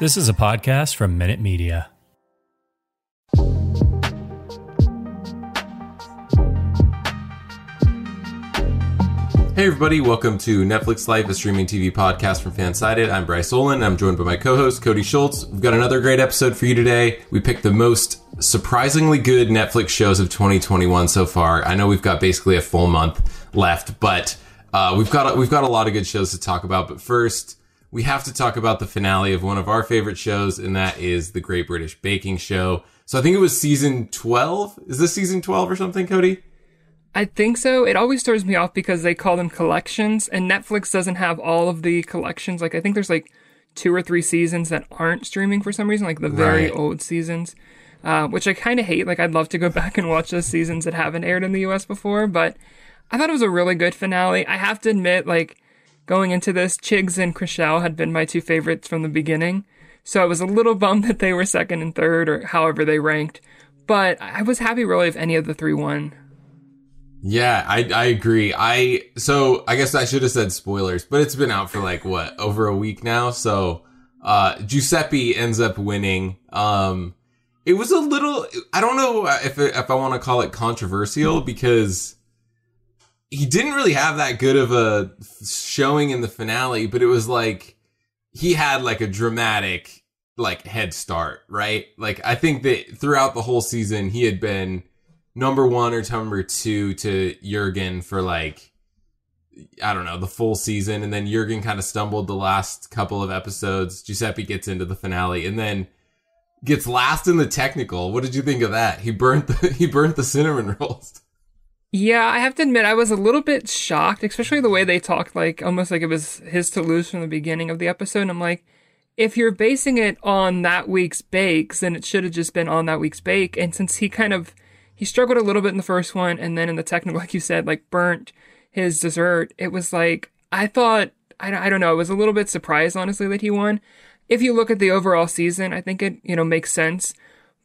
This is a podcast from Minute Media. Hey everybody, welcome to Netflix Life, a streaming TV podcast from Fansided. I'm Bryce Olin. I'm joined by my co-host Cody Schultz. We've got another great episode for you today. We picked the most surprisingly good Netflix shows of 2021 so far. I know we've got basically a full month left, but uh, we've got we've got a lot of good shows to talk about. But first, we have to talk about the finale of one of our favorite shows, and that is the Great British Baking Show. So I think it was season 12. Is this season 12 or something, Cody? I think so. It always throws me off because they call them collections, and Netflix doesn't have all of the collections. Like, I think there's like two or three seasons that aren't streaming for some reason, like the very Right. old seasons, uh, which I kind of hate. Like, I'd love to go back and watch those seasons that haven't aired in the US before, but I thought it was a really good finale. I have to admit, like, going into this, Chigs and Chriselle had been my two favorites from the beginning. So I was a little bummed that they were second and third, or however they ranked. But I was happy, really, if any of the three won. Yeah, I I agree. I so I guess I should have said spoilers, but it's been out for like what over a week now. So uh Giuseppe ends up winning. Um it was a little I don't know if if I want to call it controversial because he didn't really have that good of a showing in the finale, but it was like he had like a dramatic like head start, right? Like I think that throughout the whole season he had been number one or number two to Jurgen for like I don't know the full season, and then Jurgen kind of stumbled the last couple of episodes. Giuseppe gets into the finale, and then gets last in the technical. What did you think of that? He burnt the he burnt the cinnamon rolls. Yeah, I have to admit, I was a little bit shocked, especially the way they talked, like almost like it was his to lose from the beginning of the episode. And I'm like, if you're basing it on that week's bakes, then it should have just been on that week's bake. And since he kind of he struggled a little bit in the first one, and then in the technical, like you said, like burnt his dessert, it was like I thought. I, I don't know. I was a little bit surprised, honestly, that he won. If you look at the overall season, I think it you know makes sense.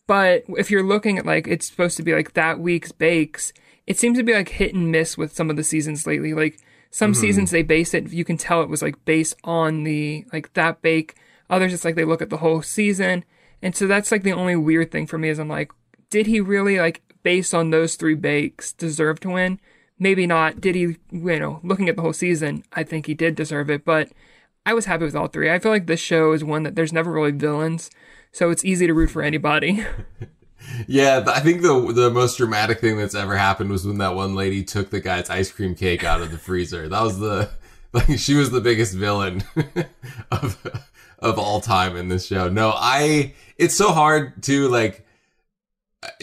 But if you're looking at like it's supposed to be like that week's bakes, it seems to be like hit and miss with some of the seasons lately. Like some mm-hmm. seasons they base it, you can tell it was like based on the like that bake. Others it's like they look at the whole season. And so that's like the only weird thing for me is I'm like, did he really like based on those three bakes deserve to win? Maybe not. Did he, you know, looking at the whole season, I think he did deserve it, but I was happy with all three. I feel like this show is one that there's never really villains, so it's easy to root for anybody. Yeah, I think the the most dramatic thing that's ever happened was when that one lady took the guy's ice cream cake out of the freezer. That was the like she was the biggest villain of of all time in this show. No, I it's so hard to like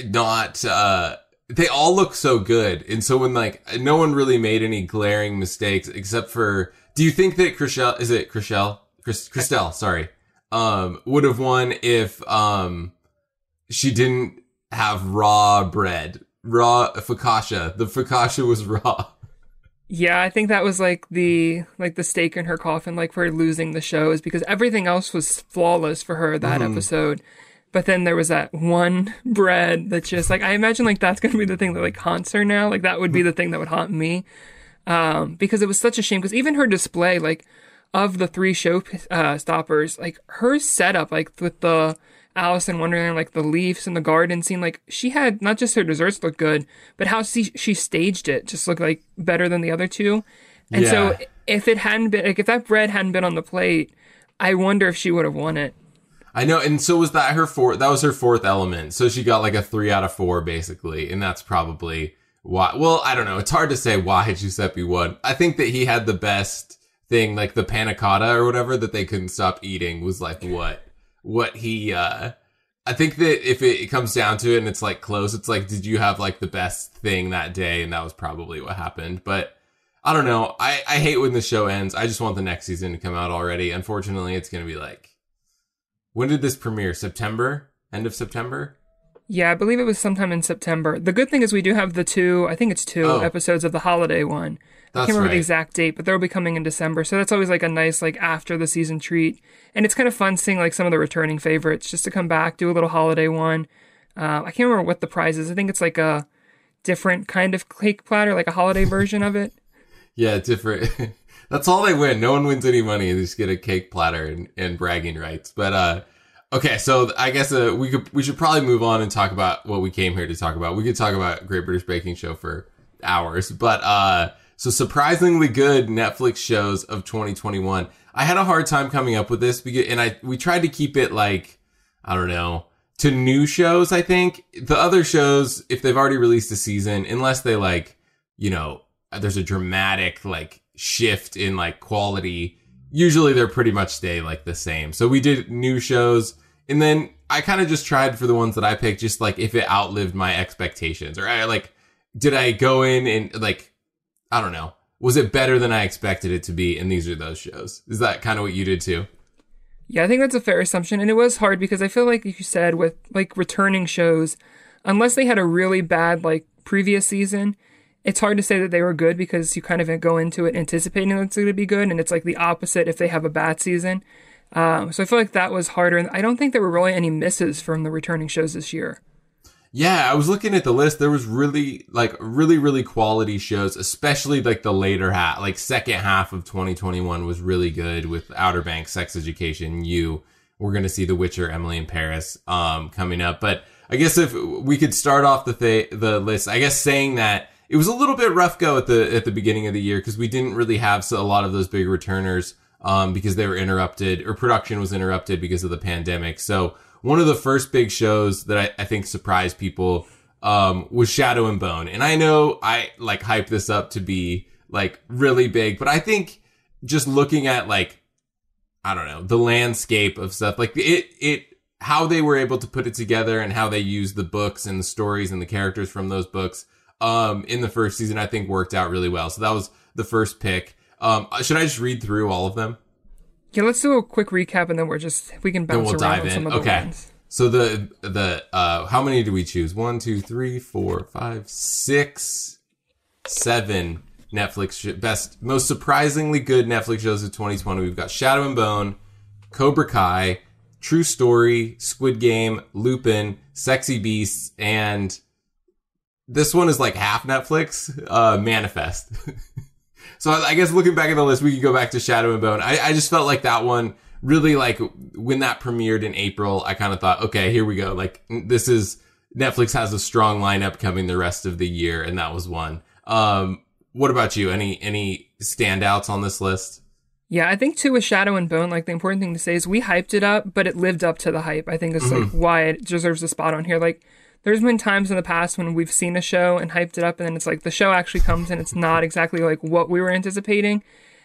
not uh they all look so good. And so when like no one really made any glaring mistakes except for do you think that Chriselle is it Chriselle? Chris, Crystelle, sorry. Um would have won if um she didn't have raw bread. Raw focaccia. The focaccia was raw. Yeah, I think that was like the like the stake in her coffin, like for losing the show, is because everything else was flawless for her that episode. But then there was that one bread that just like I imagine like that's gonna be the thing that like haunts her now. Like that would be the thing that would haunt me, um, because it was such a shame. Because even her display, like of the three show uh, stoppers, like her setup, like with the Alice in Wonderland, like the leaves in the garden scene, like she had not just her desserts look good, but how she, she staged it just looked like better than the other two. And so if it hadn't been, like if that bread hadn't been on the plate, I wonder if she would have won it. I know, and so was that her fourth? That was her fourth element. So she got like a three out of four, basically, and that's probably why. Well, I don't know. It's hard to say why Giuseppe won. I think that he had the best thing, like the panna cotta or whatever, that they couldn't stop eating. Was like what what he. uh I think that if it, it comes down to it and it's like close, it's like, did you have like the best thing that day? And that was probably what happened. But I don't know. I, I hate when the show ends. I just want the next season to come out already. Unfortunately, it's going to be like when did this premiere? September? End of September? Yeah, I believe it was sometime in September. The good thing is we do have the two, I think it's two Oh. episodes of the holiday one. I can't remember right. the exact date, but they'll be coming in December. So that's always like a nice like after the season treat. And it's kind of fun seeing like some of the returning favorites just to come back, do a little holiday one. Uh, I can't remember what the prize is. I think it's like a different kind of cake platter, like a holiday version of it. Yeah, different. That's all they win. No one wins any money. They just get a cake platter and, and bragging rights. But uh, okay, so I guess uh, we could we should probably move on and talk about what we came here to talk about. We could talk about Great British Baking Show for hours, but uh, so surprisingly good Netflix shows of 2021. I had a hard time coming up with this because, and I we tried to keep it like I don't know to new shows. I think the other shows, if they've already released a season, unless they like you know there's a dramatic like shift in like quality usually they're pretty much stay like the same so we did new shows and then i kind of just tried for the ones that i picked just like if it outlived my expectations or i like did i go in and like i don't know was it better than i expected it to be and these are those shows is that kind of what you did too Yeah, I think that's a fair assumption. And it was hard because I feel like you said with like returning shows, unless they had a really bad like previous season, it's hard to say that they were good because you kind of go into it anticipating that it's going to be good. And it's like the opposite if they have a bad season. Um, so I feel like that was harder. And I don't think there were really any misses from the returning shows this year. Yeah, I was looking at the list. There was really like really really quality shows, especially like the later half, like second half of 2021 was really good with Outer Banks, Sex Education, You. We're going to see The Witcher, Emily in Paris um coming up. But I guess if we could start off the th- the list, I guess saying that it was a little bit rough go at the at the beginning of the year because we didn't really have a lot of those big returners um because they were interrupted or production was interrupted because of the pandemic. So one of the first big shows that I, I think surprised people um, was Shadow and Bone. And I know I like hype this up to be like really big, but I think just looking at like, I don't know, the landscape of stuff, like it, it, how they were able to put it together and how they used the books and the stories and the characters from those books um, in the first season, I think worked out really well. So that was the first pick. Um, should I just read through all of them? Yeah, let's do a quick recap and then we're just, we can Then bounce we'll around dive in. of the Okay. ones. So the the uh how many do we choose? One, two, three, four, five, six, seven Netflix sh- best most surprisingly good Netflix shows of 2020. We've got Shadow and Bone, Cobra Kai, True Story, Squid Game, Lupin, Sexy Beasts, and this one is like half Netflix. Uh, Manifest. So I I guess looking back at the list, we could go back to Shadow and Bone. I, I just felt like that one really like when that premiered in April, I kind of thought, okay, here we go. Like this is Netflix has a strong lineup coming the rest of the year, and that was one. Um, what about you? Any any standouts on this list? Yeah, I think too with Shadow and Bone, like the important thing to say is we hyped it up, but it lived up to the hype. I think is like why it deserves a spot on here. Like there's been times in the past when we've seen a show and hyped it up and then it's like the show actually comes and it's not exactly like what we were anticipating.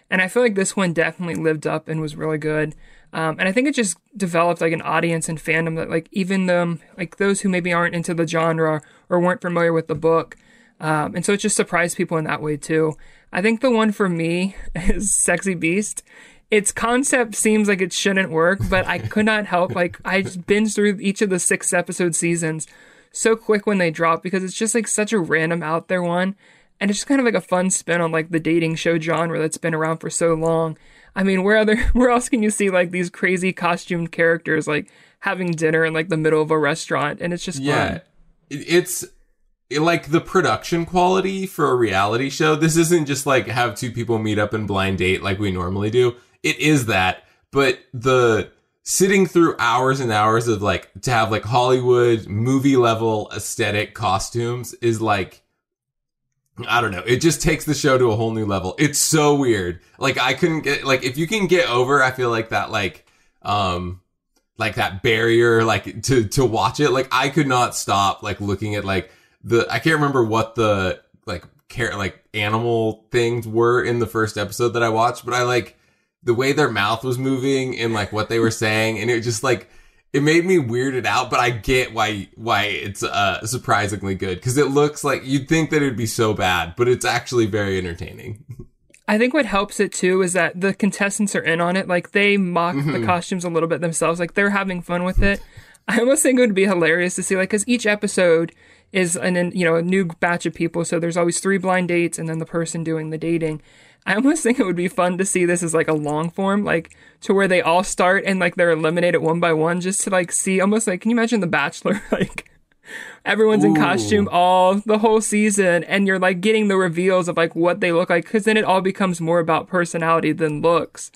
And I feel like this one definitely lived up and was really good. Um, and I think it just developed like an audience and fandom that like even them like those who maybe aren't into the genre or weren't familiar with the book. Um, and so it just surprised people in that way too. I think the one for me is Sexy Beast. Its concept seems like it shouldn't work, but I could not help like I binged through each of the six episode seasons so quick when they drop because it's just like such a random out there one. And it's just kind of like a fun spin on like the dating show genre that's been around for so long. I mean, where other where else can you see like these crazy costumed characters like having dinner in like the middle of a restaurant and it's just Yeah, fun. It's it- like the production quality for a reality show. This isn't just like have two people meet up and blind date like we normally do. It is that, but the sitting through hours and hours of like to have like Hollywood movie level aesthetic costumes is like I don't know. It just takes the show to a whole new level. It's so weird. Like I couldn't get like if you can get over, I feel like that like um like that barrier like to to watch it. Like I could not stop like looking at like the I can't remember what the like care like animal things were in the first episode that I watched, but I like the way their mouth was moving and like what they were saying and it just like it made me weirded out, but I get why why it's uh surprisingly good because it looks like you'd think that it'd be so bad, but it's actually very entertaining. I think what helps it too is that the contestants are in on it. Like they mock Mm-hmm. the costumes a little bit themselves. Like they're having fun with it. I almost think it would be hilarious to see like because each episode is an an- you know a new batch of people. So there's always three blind dates and then the person doing the dating. I almost think it would be fun to see this as like a long form, like to where they all start and like they're eliminated one by one, just to like see almost like can you imagine The Bachelor like everyone's in costume all the whole season and you're like getting the reveals of like what they look like because then it all becomes more about personality than looks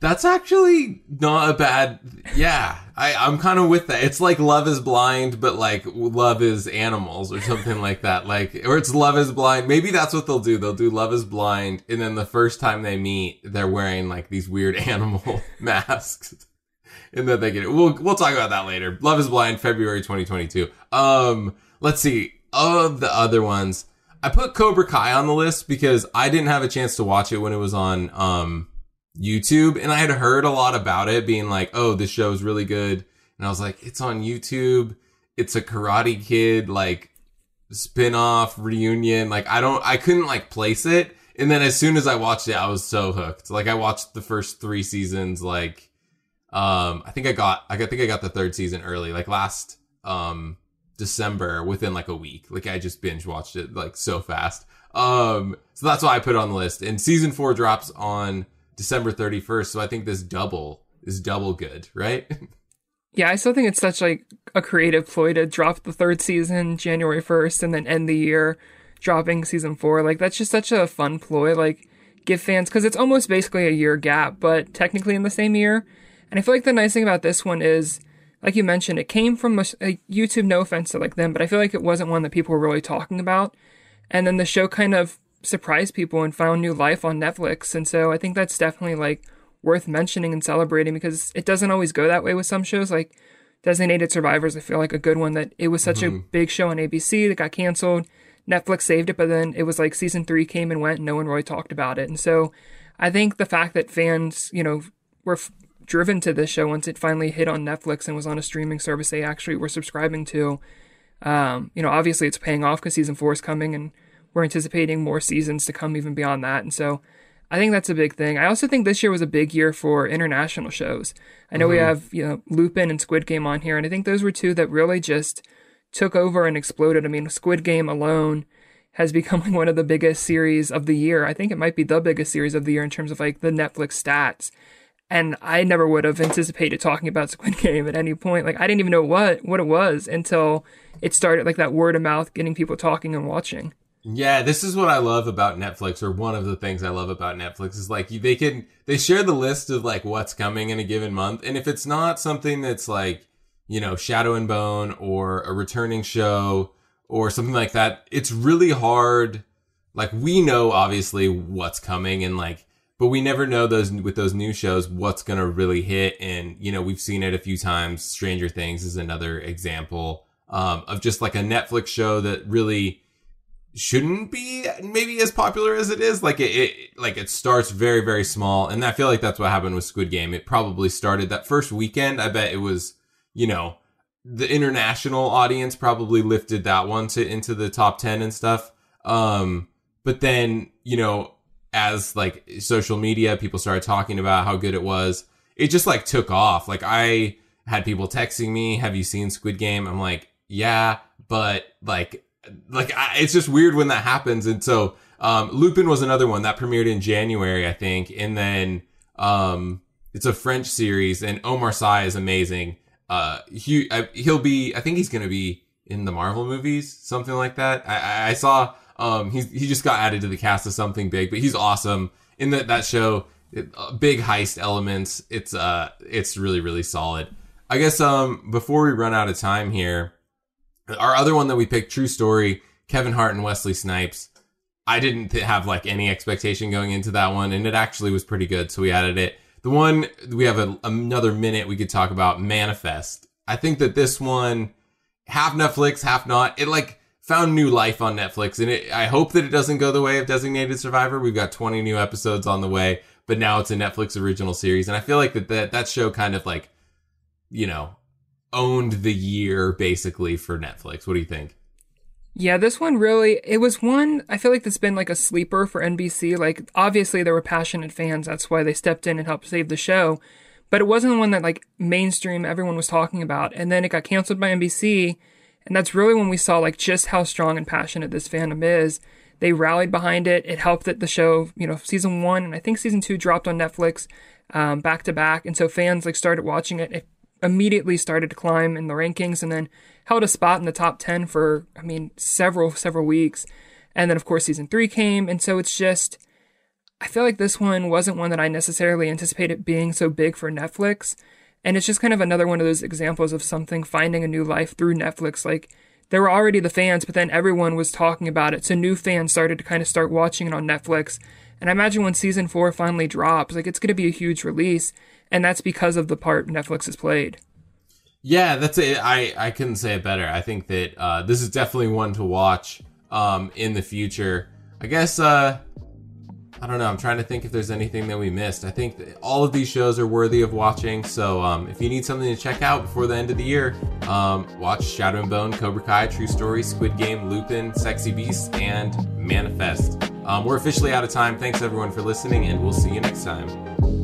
That's actually not a bad. Yeah, I, I'm kind of with that. It's like Love is Blind, but like Love is Animals or something like that. Like, or it's Love is Blind. Maybe that's what they'll do. They'll do Love is Blind, and then the first time they meet, they're wearing like these weird animal masks. And then they get it. We'll we'll talk about that later. Love is Blind, February 2022. Um, let's see. Of the other ones, I put Cobra Kai on the list because I didn't have a chance to watch it when it was on um YouTube, and I had heard a lot about it, being like, "Oh, this show is really good," and I was like, "It's on YouTube. It's a Karate Kid like spin-off reunion. Like, I don't, I couldn't like place it." And then as soon as I watched it, I was so hooked. Like, I watched the first three seasons. Like, um, I think I got, I think I got the third season early, like last um December, within like a week. Like, I just binge watched it like so fast. Um, so that's why I put it on the list. And season four drops on December 31st. So I think this double is double good, right? yeah i still think it's such like a creative ploy to drop the third season january 1st and then end the year dropping season four like that's just such a fun ploy like give fans because it's almost basically a year gap but technically in the same year and i feel like the nice thing about this one is like you mentioned it came from a, a youtube no offense to like them but i feel like it wasn't one that people were really talking about and then the show kind of surprised people and found new life on netflix. And so i think that's definitely like worth mentioning and celebrating because it doesn't always go that way with some shows like designated survivors. I feel like a good one that it was such a big show on abc that got canceled. Netflix saved it but then it was like season three came and went and no one really talked about it. And so i think the fact that fans you know were f- driven to this show once it finally hit on netflix and was on a streaming service they actually were subscribing to um, you know obviously it's paying off because season four is coming and we're anticipating more seasons to come even beyond that and so I think that's a big thing. I also think this year was a big year for international shows. I know we mm-hmm. have, you know, Lupin and Squid Game on here, and I think those were two that really just took over and exploded. I mean, Squid Game alone has become one of the biggest series of the year. I think it might be the biggest series of the year in terms of like the Netflix stats. And I never would have anticipated talking about Squid Game at any point. Like I didn't even know what what it was until it started like that word of mouth getting people talking and watching. Yeah, this is what I love about Netflix, or one of the things I love about Netflix is like they can they share the list of like what's coming in a given month, and if it's not something that's like you know Shadow and Bone or a returning show or something like that, it's really hard. Like we know obviously what's coming, and like, but we never know those with those new shows what's gonna really hit, and you know we've seen it a few times. Stranger Things is another example um, of just like a Netflix show that really shouldn't be maybe as popular as it is. Like it, it, like it starts very, very small. And I feel like that's what happened with Squid Game. It probably started that first weekend. I bet it was, you know, the international audience probably lifted that one to into the top 10 and stuff. Um, but then, you know, as like social media, people started talking about how good it was. It just like took off. Like I had people texting me, have you seen Squid Game? I'm like, yeah, but like like I, it's just weird when that happens. And so um, Lupin was another one that premiered in January, I think, and then um, it's a French series, and Omar Sy is amazing. Uh, he I, he'll be, I think he's gonna be in the Marvel movies, something like that. I, I, I saw um, he he just got added to the cast of something big, but he's awesome in that that show. It, uh, big heist elements. It's uh, it's really really solid. I guess um, before we run out of time here. Our other one that we picked, True Story, Kevin Hart and Wesley Snipes. I didn't have like any expectation going into that one, and it actually was pretty good, so we added it. The one we have a, another minute we could talk about, Manifest. I think that this one, half Netflix, half not. It like found new life on Netflix, and it, I hope that it doesn't go the way of Designated Survivor. We've got 20 new episodes on the way, but now it's a Netflix original series, and I feel like that that, that show kind of like, you know, owned the year basically for Netflix. What do you think? Yeah, this one really, it was one, I feel like that's been like a sleeper for NBC. Like, obviously, there were passionate fans. That's why they stepped in and helped save the show. But it wasn't the one that like mainstream everyone was talking about. And then it got canceled by NBC. And that's really when we saw like just how strong and passionate this fandom is. They rallied behind it. It helped that the show, you know, season one and I think season two dropped on Netflix um, back to back. And so fans like started watching it. It immediately started to climb in the rankings and then held a spot in the top 10 for, I mean, several, several weeks. And then, of course, season three came. And so it's just, I feel like this one wasn't one that I necessarily anticipated being so big for Netflix. And it's just kind of another one of those examples of something finding a new life through Netflix. Like, there were already the fans, but then everyone was talking about it. So new fans started to kind of start watching it on Netflix. And I imagine when season four finally drops, like, it's going to be a huge release. And that's because of the part Netflix has played. Yeah, that's it. I, I couldn't say it better. I think that uh, this is definitely one to watch um, in the future. I guess, uh, I don't know. I'm trying to think if there's anything that we missed. I think all of these shows are worthy of watching. So um, if you need something to check out before the end of the year, um, watch Shadow and Bone, Cobra Kai, True Story, Squid Game, Lupin, Sexy Beast, and Manifest. Um, we're officially out of time. Thanks everyone for listening, and we'll see you next time.